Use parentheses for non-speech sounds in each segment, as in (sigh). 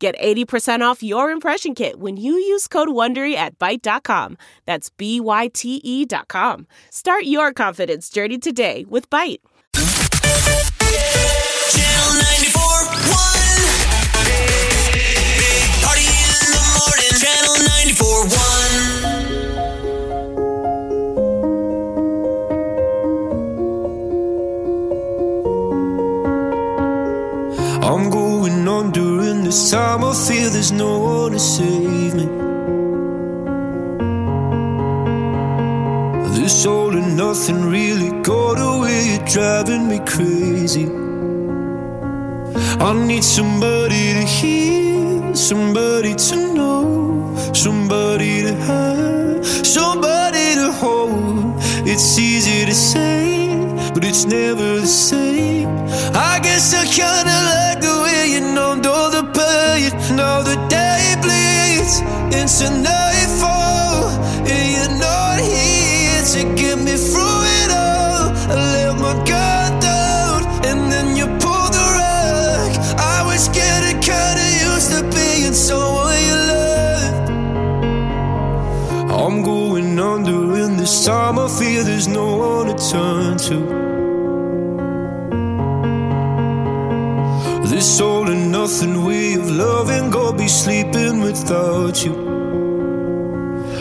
Get 80% off your impression kit when you use code WONDERY at Byte.com. That's B-Y-T-E dot com. Start your confidence journey today with Byte. Channel 94.1. Big Party in the morning. Channel 94.1. I'm going on during this time. There's no one to save me. This all and nothing really got away. You're driving me crazy. I need somebody to hear, somebody to know, somebody to have, somebody to hold. It's easy to say, but it's never the same. I guess I kinda into nightfall, and you're not here to get me through it all. I let my guard down, and then you pulled the rug. I was getting kinda used to being someone you. I'm going under, and this time I feel there's no one to turn to. This all and nothing way of loving, go be sleeping without you.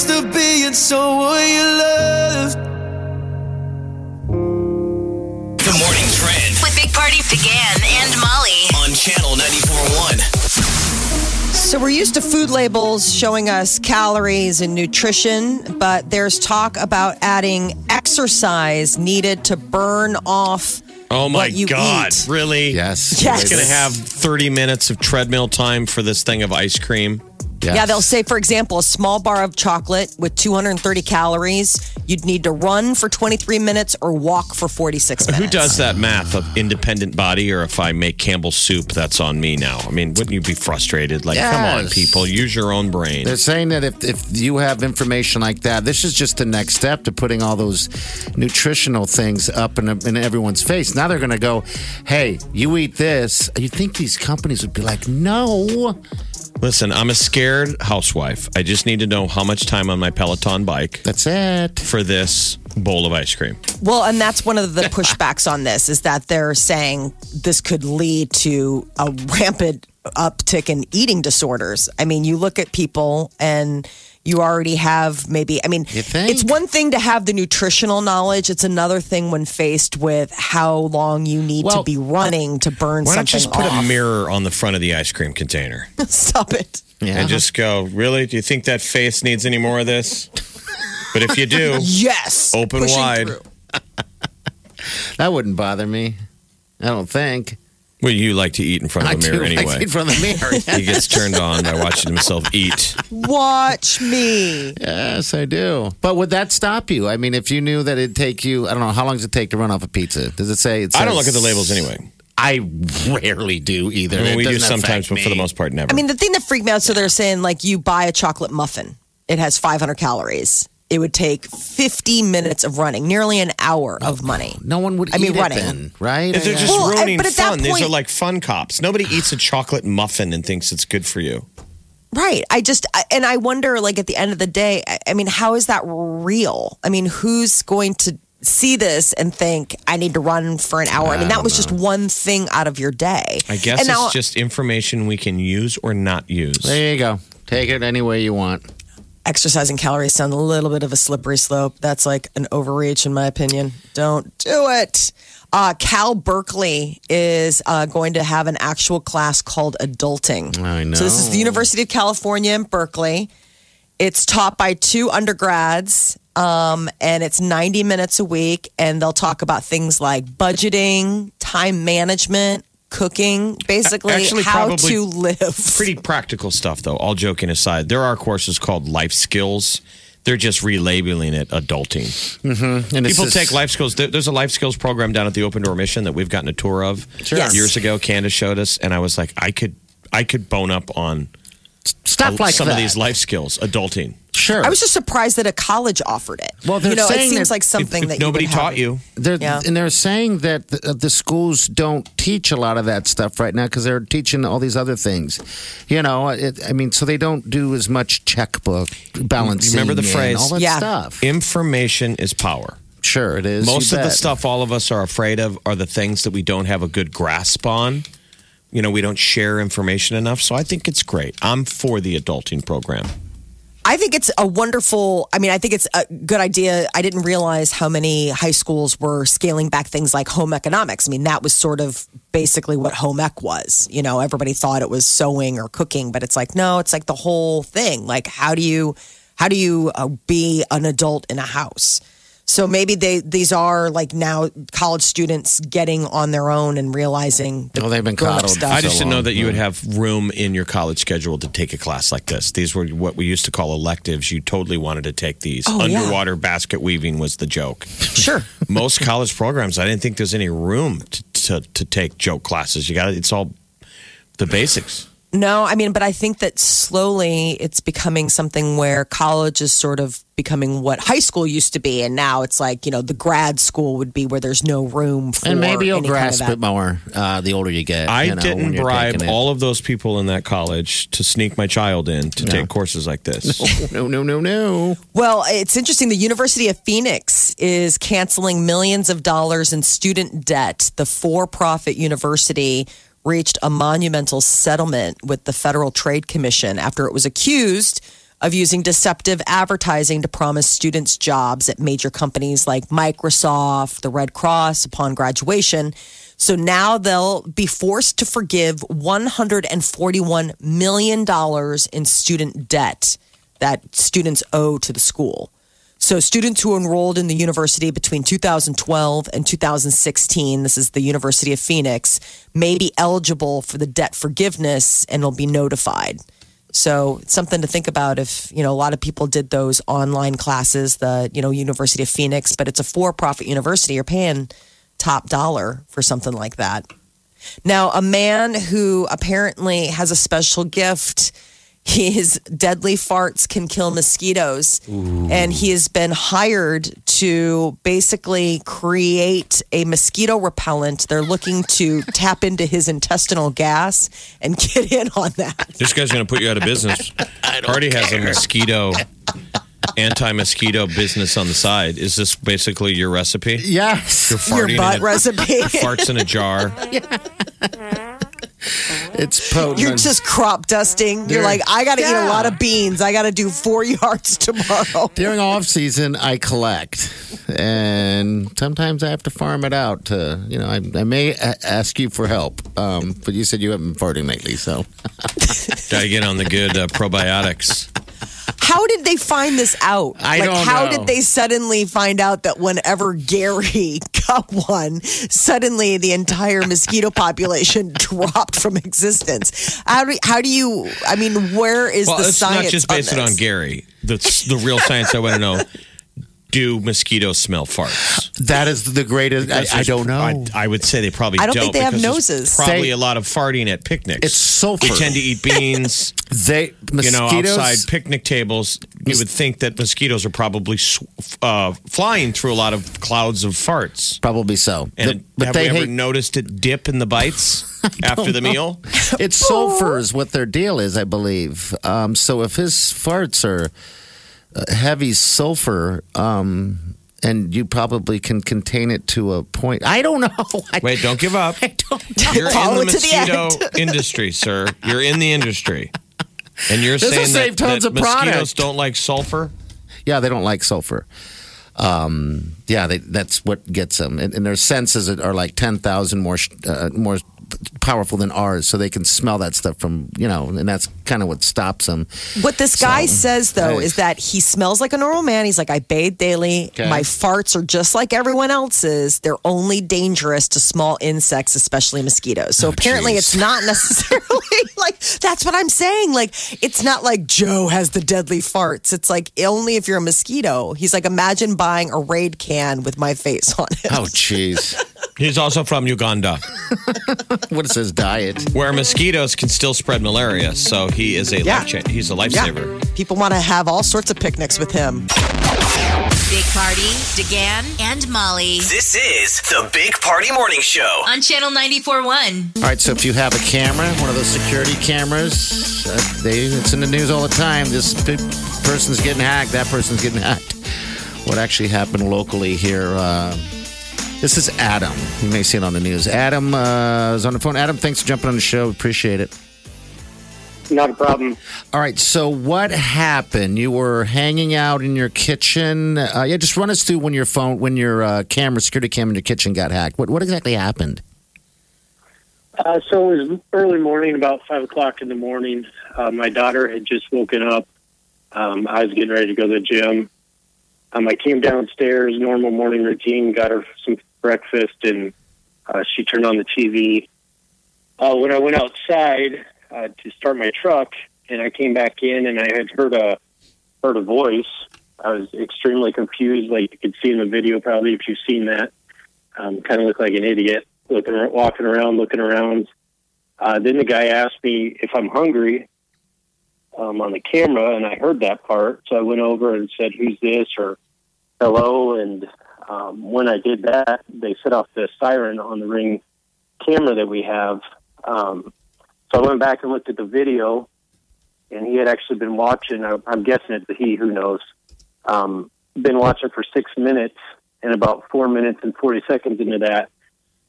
used to being someone you loved. The morning trend With Big Party DeGan and Molly. on Channel 94.1. So we're used to food labels showing us calories and nutrition, but there's talk about adding exercise needed to burn off Oh my what you God! eat. Really? Yes. Yes. It's going to have 30 minutes of treadmill time for this thing of ice cream. Yes. Yeah, they'll say, for example, a small bar of chocolate with 230 calories, you'd need to run for 23 minutes or walk for 46 minutes. Who does that math of independent body, or if I make Campbell's soup, that's on me now? I mean, wouldn't you be frustrated? Like, come on, people, use your own brain. They're saying that if, if you have information like that, this is just the next step to putting all those nutritional things up in, in everyone's face. Now they're going to go, hey, you eat this. You think these companies would be like, no. Listen, I'm a scared housewife. I just need to know how much time on my Peloton bike That's it. for this bowl of ice cream. Well, and that's one of the pushbacks on this is that they're saying this could lead to a rampant uptick in eating disorders. I mean, you look at people and you already have maybe. I mean, it's one thing to have the nutritional knowledge. It's another thing when faced with how long you need Well, to be running to burn Why don't something just put off. a mirror on the front of the ice cream container (laughs) Stop it. Yeah. and just go, really? Do you think that face needs any more of this? (laughs) But if you do, (laughs) Yes. Open Pushing wide. (laughs) that wouldn't bother me. I don't think. well, you like to eat in front I of a mirror do like anyway. in front of the (laughs) mirror. he gets turned on by watching himself eat. Watch me. yes, I do. But would that stop you? I mean, if you knew that it'd take you, I don't know, how long does it take to run off a pizza? Does it say? It I don't look at the labels anyway. I rarely do either. I mean, It we do sometimes, but for the most part, never. I mean, the thing that freaked me out, so they're saying like you buy a chocolate muffin, it has 500 calories. It would take 50 minutes of running, nearly an hour of oh, money. No one would I mean, eat it running. then, right? they're just Well, I- ruining but at that fun. These are like fun cops. Nobody eats a chocolate muffin and thinks it's good for you. Right. I just, I- and I wonder, like, at the end of the day, I, I mean, how is that real? I mean, who's going to see this and think, I need to run for an hour? I mean, that was just one thing out of your day. I guess and now, it's just information we can use or not use. There you go. Take it any way you want. Exercising calories sound a little bit of a slippery slope. That's like an overreach, in my opinion. Don't do it. Uh, Cal Berkeley is uh, going to have an actual class called adulting. I know. So this is the University of California in Berkeley. It's taught by two undergrads, um, and it's 90 minutes a week. And they'll talk about things like budgeting, time management, cooking, basically Actually, how to live. Pretty practical stuff, though. All joking aside, there are courses called life skills. They're just relabeling it adulting. Mm-hmm. And People just- take life skills. There's a life skills program down at the Open Door Mission that we've gotten a tour of Sure. Yes. years ago. Candace showed us, and I was like, I could, I could bone up on stuff like some that. of these life skills, adulting. Sure. I was just surprised that a college offered it. Well, they're you know, it seems that like something if, that nobody you would have. taught you. They're, Yeah. And they're saying that the, uh, the schools don't teach a lot of that stuff right now because they're teaching all these other things. You know, it, I mean, so they don't do as much checkbook balancing. Remember the phrase? all that Yeah. stuff. Information is power. Sure, it is. Most You of the stuff all of us are afraid of are the things that we don't have a good grasp on. You know, we don't share information enough. So I think it's great. I'm for the adulting program. I think it's a wonderful. I mean, I think it's a good idea. I didn't realize how many high schools were scaling back things like home economics. I mean, that was sort of basically what home ec was. You know, everybody thought it was sewing or cooking, but it's like no, it's like the whole thing. Like, how do you how do you uh, be an adult in a house? So maybe they these are like now college students getting on their own and realizing. the Well, they've been grown-up coddled. stuff. I just didn't know that you would have room in your college schedule to take a class like this. These were what we used to call electives. You totally wanted to take these. Oh, yeah. Underwater basket weaving was the joke. Sure. (laughs) Most college programs, I didn't think there's any room to, to, to take joke classes. You got it's all the basics. No, I mean, but I think that slowly it's becoming something where college is sort of becoming what high school used to be, and now it's like you know the grad school would be where there's no room for. And maybe you'll any kind of grasp it more uh, the older you get. I you know, didn't bribe all of those people in that college to sneak my child in to take courses like this. No, (laughs) No, no, no, no. Well, it's interesting. The University of Phoenix is canceling millions of dollars in student debt. The for-profit university reached a monumental settlement with the Federal Trade Commission after it was accused of using deceptive advertising to promise students jobs at major companies like Microsoft, the Red Cross upon graduation. So now they'll be forced to forgive $141 million in student debt that students owe to the school. So, students who enrolled in the university between 2012 and 2016, this is the University of Phoenix, may be eligible for the debt forgiveness and will be notified. So, it's something to think about if, you know, a lot of people did those online classes, the, you know, University of Phoenix, but it's a for profit university. You're paying top dollar for something like that. Now, a man who apparently has a special gift, his deadly farts can kill mosquitoes. And he has been hired to basically create a mosquito repellent. They're looking to tap into his intestinal gas and (laughs) get in on that. this guy's going to put you out of business. (laughs) Hardy has a mosquito, anti mosquito business on the side. Is this basically your recipe? Yes. You're Your butt in a, recipe. (laughs) farts in a jar. (laughs) It's potent. You're just crop dusting. You're like, I got to eat a lot of beans. I got to do four (laughs) yards tomorrow. During off season, I collect, and sometimes I have to farm it out. To you know, I, I may a- ask you for help, um, but you said you haven't been farting lately, so (laughs) Gotta get on the good uh, probiotics. How did they find this out? I like, don't how know. did they suddenly find out that whenever Gary (laughs) got one, suddenly the entire mosquito (laughs) population dropped from existence? How do, how do you, I mean, where is Well, the let's science? not just base on it on? Gary. That's the real science I want to know. (laughs) Do mosquitoes smell farts? that is the greatest. I, I don't know. I, I would say they probably I don't think they have noses. Probably Say- a lot of farting at picnics. It's sulfur. We tend to eat beans. (laughs) they you know, mosquitoes. outside picnic tables. You would think that mosquitoes are probably uh, flying through a lot of clouds of farts. probably so, And The- but have they we ever noticed it dip in the bites (laughs) after the meal? It's sulfur is what their deal is, I believe. Um, so if his farts are heavy sulfur, um, and you probably can contain it to a point. I don't know. (laughs) I, Wait, don't give up. (laughs) I don't. You're in the it to the (laughs) industry, sir. You're in the industry. And you're This saying save that, tons that of mosquitoes product. don't like sulfur? Yeah, they don't like sulfur. Um, yeah, they, that's what gets them, and, and their senses are like ten thousand more uh, more powerful than ours, so they can smell that stuff from you know, and that's kind of what stops them. What this guy So, says though hey. is that he smells like a normal man. He's like, I bathe daily. Okay. My farts are just like everyone else's. They're only dangerous to small insects, especially mosquitoes. So oh, apparently, geez. it's not (laughs) necessarily like that's what I'm saying. Like, it's not like Joe has the deadly farts. It's like only if you're a mosquito. He's like, imagine buying a raid can with my face on it. Oh, jeez, (laughs) He's also from Uganda, (laughs) what is his diet? where mosquitoes can still spread malaria. So he is a Yeah. life cha- he's a Yeah, lifesaver. people want to have all sorts of picnics with him. Big Party, DeGan, and Molly This is the Big Party Morning Show. on Channel 94.1. All right, so if you have a camera, one of those security cameras, uh, they it's in the news all the time. This pe- person's getting hacked. That person's getting (laughs) hacked. What actually happened locally here? Uh, this is Adam. You may see it on the news. Adam uh, is on the phone. Adam, thanks for jumping on the show. Appreciate it. Not a problem. All right, so what happened? You were hanging out in your kitchen. Uh, yeah, just run us through when your phone, when your uh, camera, security camera in your kitchen got hacked. What what exactly happened? Uh, so it was early morning, about five o'clock in the morning. Uh, my daughter had just woken up. Um, I was getting ready to go to the gym. Um, I came downstairs, normal morning routine, got her some breakfast, and uh, she turned on the TV. Uh, when I went outside uh, to start my truck, and I came back in, and I had heard a heard a voice. I was extremely confused, like you could see in the video, probably if you've seen that. Um, kind of looked like an idiot, looking, walking around, looking around. Uh, then the guy asked me if I'm hungry um, on the camera, and I heard that part. So I went over and said, "Who's this?" or "Hello." And um, when I did that, they set off the siren on the ring camera that we have. Um, so I went back and looked at the video, and he had actually been watching. I, I'm guessing it's a he. Who knows? Um, been watching for six minutes, and about four minutes and forty seconds into that,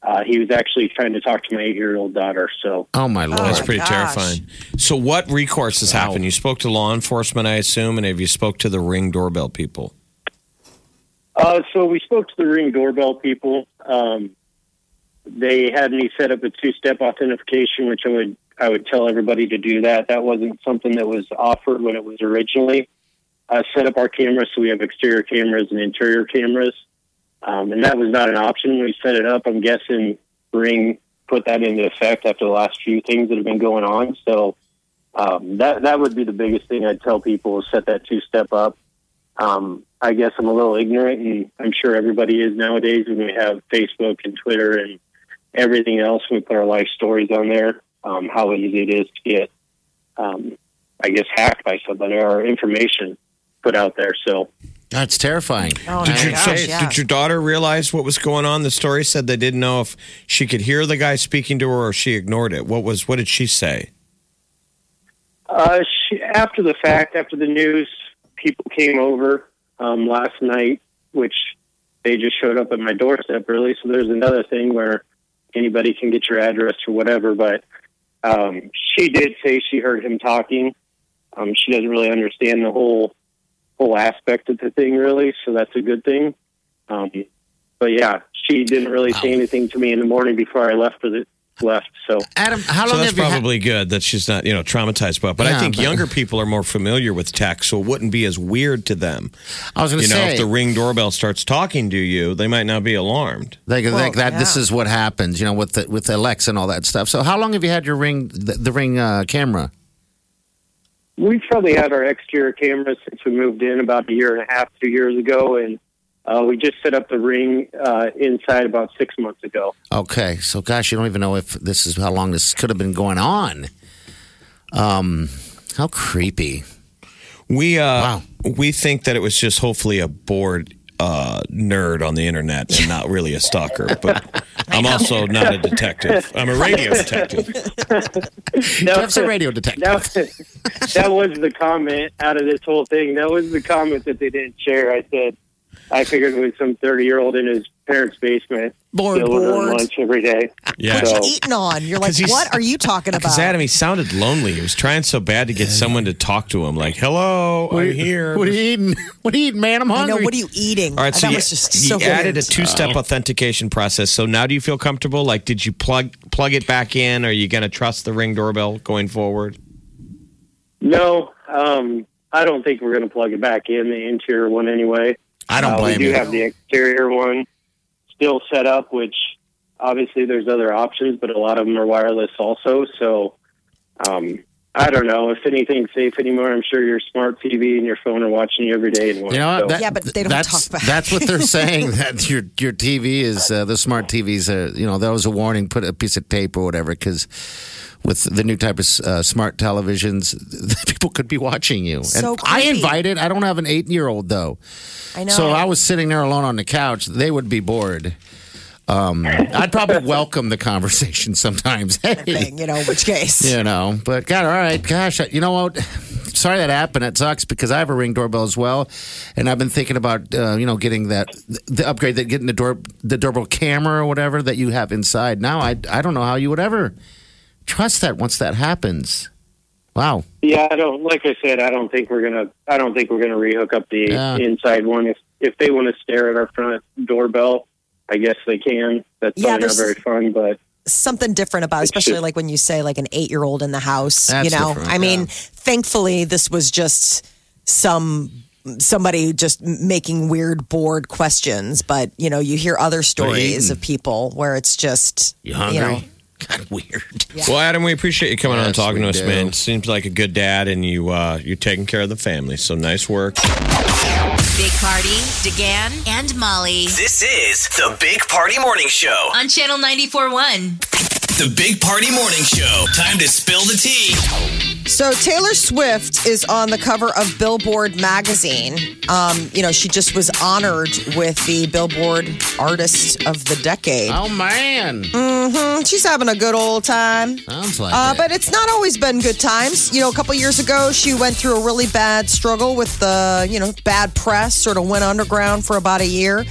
uh, he was actually trying to talk to my eight-year-old daughter. So Oh my lord! That's my pretty gosh. terrifying. So, what recourse has happened? You spoke to law enforcement, I assume, and have you spoke to the ring doorbell people? Uh, so we spoke to the ring doorbell people. Um, they had me set up a two-step authentication, which I would I would tell everybody to do that. That wasn't something that was offered when it was originally uh, set up our cameras. So we have exterior cameras and interior cameras, um, and that was not an option when we set it up. I'm guessing Ring put that into effect after the last few things that have been going on. So um, that that would be the biggest thing I'd tell people is set that two-step up. Um, I guess I'm a little ignorant, and I'm sure everybody is nowadays when we have Facebook and Twitter and everything else. We put our life stories on there. Um, how easy it is to get, um, I guess, hacked by somebody or information put out there. So That's terrifying. Oh, Did, my you, gosh, so, yeah. did your daughter realize what was going on? The story said they didn't know if she could hear the guy speaking to her or she ignored it. What was what did she say? Uh, she, after the fact, after the news, people came over um, last night, which they just showed up at my doorstep, really. So there's another thing where anybody can get your address or whatever. But Um, she did say she heard him talking. Um, she doesn't really understand the whole whole aspect of the thing, really. So that's a good thing. Um, but yeah, she didn't really say anything to me in the morning before I left for the left. So Adam, how So that's have you had? probably good that she's not, you know, traumatized by it. But I think but- younger people are more familiar with tech, so it wouldn't be as weird to them. I was going to say, You know, if the ring doorbell starts talking to you, they might not be alarmed. like, like that. This is what happens, you know, with the, with Alexa and all that stuff. So, how long have you had your ring, the, the ring uh, camera? we've probably had our exterior cameras since we moved in about a year and a half, two years ago, and uh, we just set up the ring uh, inside about six months ago. Okay, so gosh, you don't even know if this is how long this could have been going on. Um, how creepy. We uh Wow. we think that it was just hopefully a bored uh, nerd on the internet and not really a stalker. (laughs) But I'm also not a detective. I'm a radio detective. (laughs) Jeff's a radio detective. That, that was the comment out of this whole thing. That was the comment that they didn't share. I said, I figured it was some 30 year old in his parents' basement Bored, delivering bored. lunch every day. Yeah. What So- you eating on? You're like, 'Cause he's- what are you talking (laughs) about? Because Adam, he sounded lonely. He was trying so bad to get someone to talk to him. Like, "Hello, I'm here." What are you eating? (laughs) What are you eating, man? I'm I hungry. know. What are you eating? All right, so that you, was just he so added a two-step authentication process. So now, do you feel comfortable? Like, did you plug plug it back in? Are you going to trust the Ring doorbell going forward? No, um, I don't think we're going to plug it back in, the interior one anyway. I don't Uh, blame we do you. have the exterior one still set up, which obviously there's other options, but a lot of them are wireless also. So um, I don't know if anything's safe anymore. I'm sure your smart TV and your phone are watching you every day. And You know what? so, That- Yeah, but they don't that's, talk back. That's what they're (laughs) saying. That your your TV is uh, the smart TVs. Uh, you know, that was a warning. Put a piece of tape or whatever because with the new type of uh, smart televisions, (laughs) people could be watching you. So and I invited. I don't have an eight year old though, I know. so I was sitting there alone on the couch. They would be bored. Um, (laughs) I'd probably welcome the conversation sometimes. Hey, thing, you know, which case? (laughs) you know, but God, all right, gosh, you know what? Sorry that happened. It sucks because I have a ring doorbell as well, and I've been thinking about uh, you know getting that the upgrade that getting the door the doorbell camera or whatever that you have inside. Now I I don't know how you would ever trust that once that happens. Wow. yeah, I don't. Like I said, I don't think we're gonna. I don't think we're gonna rehook up the Yeah. inside one. If if they want to stare at our front doorbell, I guess they can. That's Yeah, probably not very fun, but something different about, it, especially just- like when you say like an eight year old in the house. That's you know, different, I mean, yeah. thankfully this was just some somebody just making weird bored questions but you know you hear other stories of people where it's just You hungry? (laughs) know of weird. Well, Adam, we appreciate you coming on and talking to us, do. man. Seems like a good dad, and you uh, you're taking care of the family. So nice work. Big Party, DeGan, and Molly This is the Big Party Morning Show. on Channel 94.1. The Big Party Morning Show. Time to spill the tea. So Taylor Swift is on the cover of Billboard magazine. Um, you know, she just was honored with the Billboard Artist of the Decade. Oh man, She's having a good old time. sounds like Uh, it. but it's not always been good times. You know, a couple years ago, she went through a really bad struggle with the, you know, bad press, sort of went underground for about a year.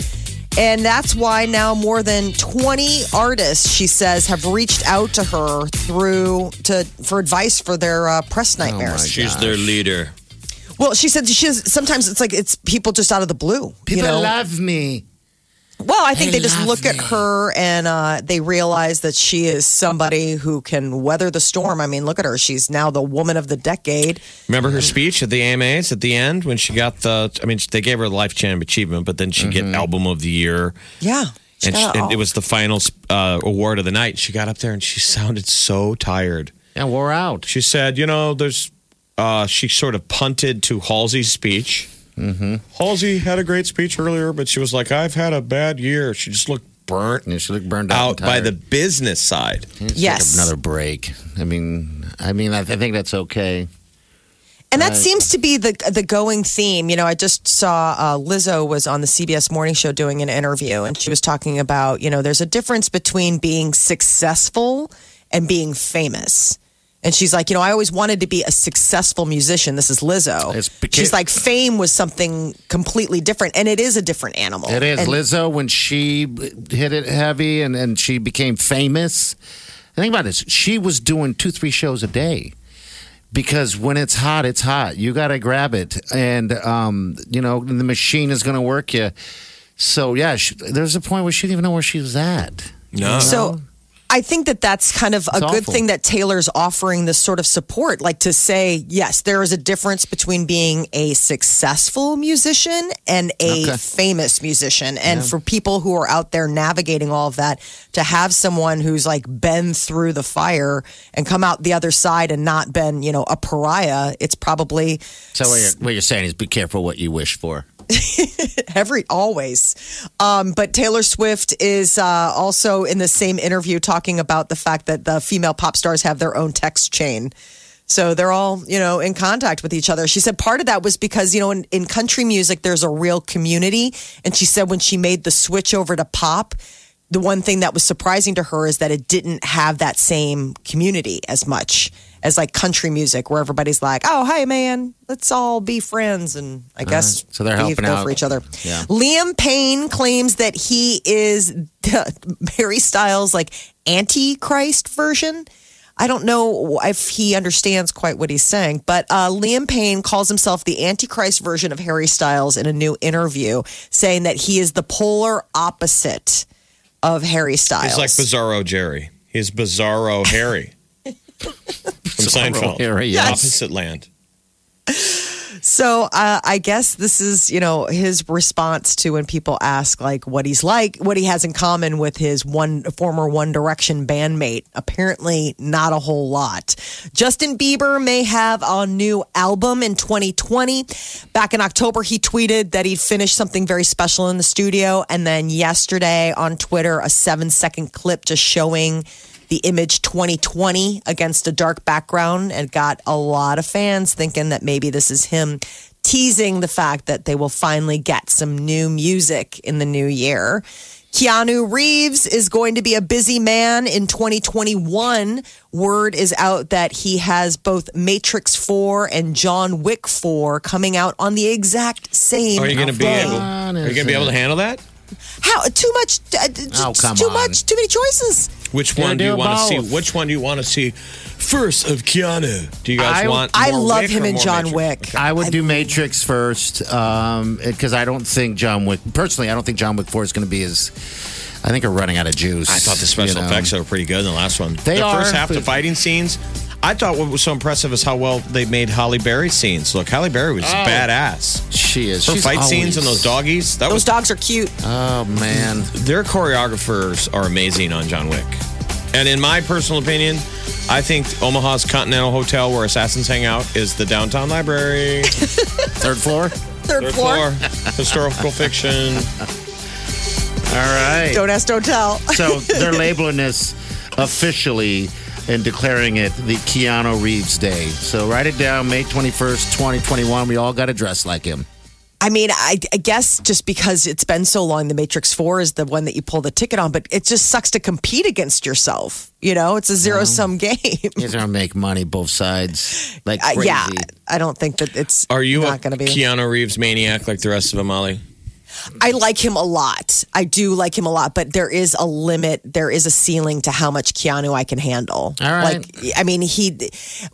And that's why now more than 20 artists, she says, have reached out to her through to for advice for their uh, press nightmares. She's their leader. well, she said she's sometimes it's like it's people just out of the blue. people you know? love me. Well, I think They they just love look at her and uh, they realize that she is somebody who can weather the storm. I mean, look at her. She's now the woman of the decade. Remember her speech at the AMAs at the end when she got the? I mean, they gave her a lifetime achievement, but then she get album of the year, Yeah. And, she, and it was the final uh, award of the night. She got up there and she sounded so tired. Yeah, wore out. She said, "You know, there's." Uh, she sort of punted to Halsey's speech. Mm-hmm. Halsey had a great speech earlier, but she was like, "I've had a bad year." She just looked burnt And she looked burned out, out by the business side. Let's take Yes. another break. I mean, I mean, I, I think that's okay. And that Right. seems to be the the going theme. You know, I just saw uh, Lizzo was on the CBS Morning Show doing an interview, and she was talking about you know there's a difference between being successful and being famous. And she's like, you know, I always wanted to be a successful musician. This is Lizzo. It's beca- she's like, fame was something completely different, and it is a different animal. It is And- Lizzo when she hit it heavy and, and she became famous. think about this. She was doing two, three shows a day. Because when it's hot, it's hot. You got to grab it, and um, you know the machine is going to work you. So yeah, she, there's a point where she didn't even know where she was at. No. So I think that that's kind of a It's good thing that Taylor's offering this sort of support, like to say, yes, there is a difference between being a successful musician and a Okay. famous musician. And for people who are out there navigating all of that, to have someone who's like been through the fire and come out the other side and not been, you know, a pariah, it's probably So what you're, what you're saying is be careful what you wish for. (laughs) every always. Um, but taylor swift is uh, also in the same interview talking about the fact that the female pop stars have their own text chain. So they're all you know in contact with each other. She said part of that was because you know in, in country music there's a real community. And she said when she made the switch over to pop the one thing that was surprising to her is that it didn't have that same community as much as like country music where everybody's like oh hey man let's all be friends and i guess So they're be helping out. for each other Yeah. liam payne claims that he is the (laughs) harry styles like antichrist version I don't know if he understands quite what he's saying, but uh, Liam Payne calls himself the Antichrist version of Harry Styles in a new interview, saying that he is the polar opposite of Harry Styles. He's like Bizarro Jerry. He's Bizarro Harry from (laughs) Seinfeld. Harry, yes. Opposite land. So uh, I guess this is, you know, his response to when people ask like what he's like, what he has in common with his one former One Direction bandmate. Apparently, not a whole lot. Justin Bieber may have a new album in 2020. Back in October, he tweeted that he'd finished something very special in the studio, and then yesterday on Twitter, a seven-second clip just showing the image 2020 against a dark background and got a lot of fans thinking that maybe this is him teasing the fact that they will finally get some new music in the new year. Keanu Reeves is going to be a busy man in 2021. Word is out that he has both Matrix 4 and John Wick 4 coming out on the exact same Are you going to be able? Are you going to be able to handle that? How too much uh, Oh, come too on. much too many choices. Which one do you want to see? Which one do you want to see first of Keanu? Do you guys I- want? I more love Wick him or in John Matrix? Wick. I would do Matrix first because I don't think John Wick. Personally, I don't think John Wick Four is going to be as. I think we're running out of juice. I thought the special you know. effects were pretty good in the last one. They the first half, the fighting scenes. I thought what was so impressive is how well they made Halle Berry scenes. Look, Halle Berry was oh. badass. She is. Her She's fight scenes and those doggies. That Those was dogs are cute. Oh man, their choreographers are amazing on John Wick. And in my personal opinion, I think Omaha's Continental Hotel, where assassins hang out, is the downtown library. (laughs) third floor. Third, Third floor. floor, historical fiction. All right. Don't ask, don't tell. So (laughs) they're labeling this officially and declaring it the Keanu Reeves Day. So write it down, May 21st, 2021. We all got to dress like him. I mean, I, I guess just because it's been so long, the Matrix 4 is the one that you pull the ticket on, but it just sucks to compete against yourself. You know, it's a zero sum (laughs) game. He's going to make money both sides. Like Uh, yeah, I don't think that it's Are you not a going to be. Keanu Reeves maniac like the rest of them, Molly? I like him a lot. I do like him a lot, but there is a limit. There is a ceiling to how much Keanu I can handle. All right. Like, I mean, he,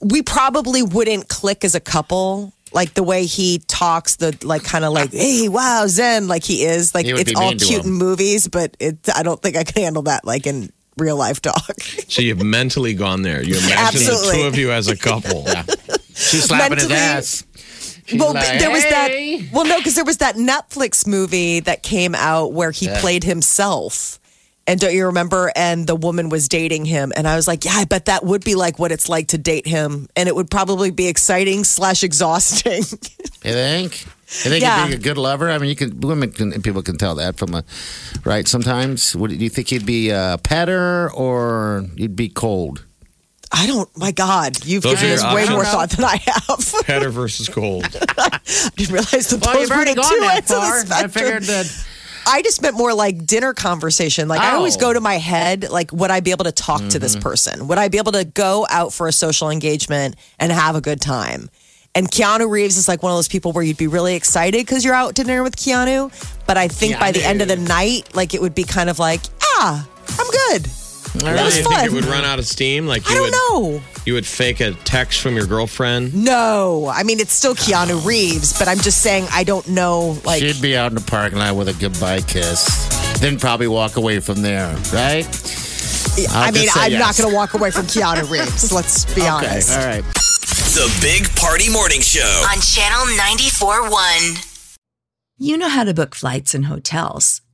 we probably wouldn't click as a couple. Like the way he talks, the like kind of like, hey, wow, Zen, like he is. Like He would it's be all mean to cute him. in movies, but it, I don't think I can handle that like in real life talk. So you've mentally gone there. You (laughs) imagine the Absolutely. two of you as a couple. She's slapping his Mentally- ass. She's well, like, there was "Hey." that. Well, no, because there was that Netflix movie that came out where he Yeah. played himself. And don't you remember? And the woman was dating him, and I was like, "Yeah, I bet that would be like what it's like to date him, and it would probably be exciting slash exhausting." (laughs) You think? You think Yeah. he'd be a good lover? I mean, you can women can people can tell that from a right. Sometimes, would do you think he'd be a petter or he'd be cold? I don't. My God, you've Those given are this your way more thought than I have. (laughs) Petter versus cold. (laughs) I didn't realize that those were the two ends of the I spectrum. figured that. I just meant more like dinner conversation. Like I always Oh. go to my head, like would I be able to talk to this person? Would I be able to go out for a social engagement and have a good time? And Keanu Reeves is like one of those people where you'd be really excited because you're out to dinner with Keanu. But I think by the end of the night, like it would be kind of like, ah, I'm good. All That was Do you fun. think it would run out of steam? Like you I don't would, know. You would fake a text from your girlfriend. No, I mean it's still Keanu Reeves, but I'm just saying I don't know. Like, She'd be out in the parking lot with a goodbye kiss. Then probably walk away from there, right? I I'll mean, just say I'm not yes. going to walk away from Keanu Reeves. Let's be Okay, honest. all right. The Big Party Morning Show. On Channel 94.1. You know how to book flights and hotels.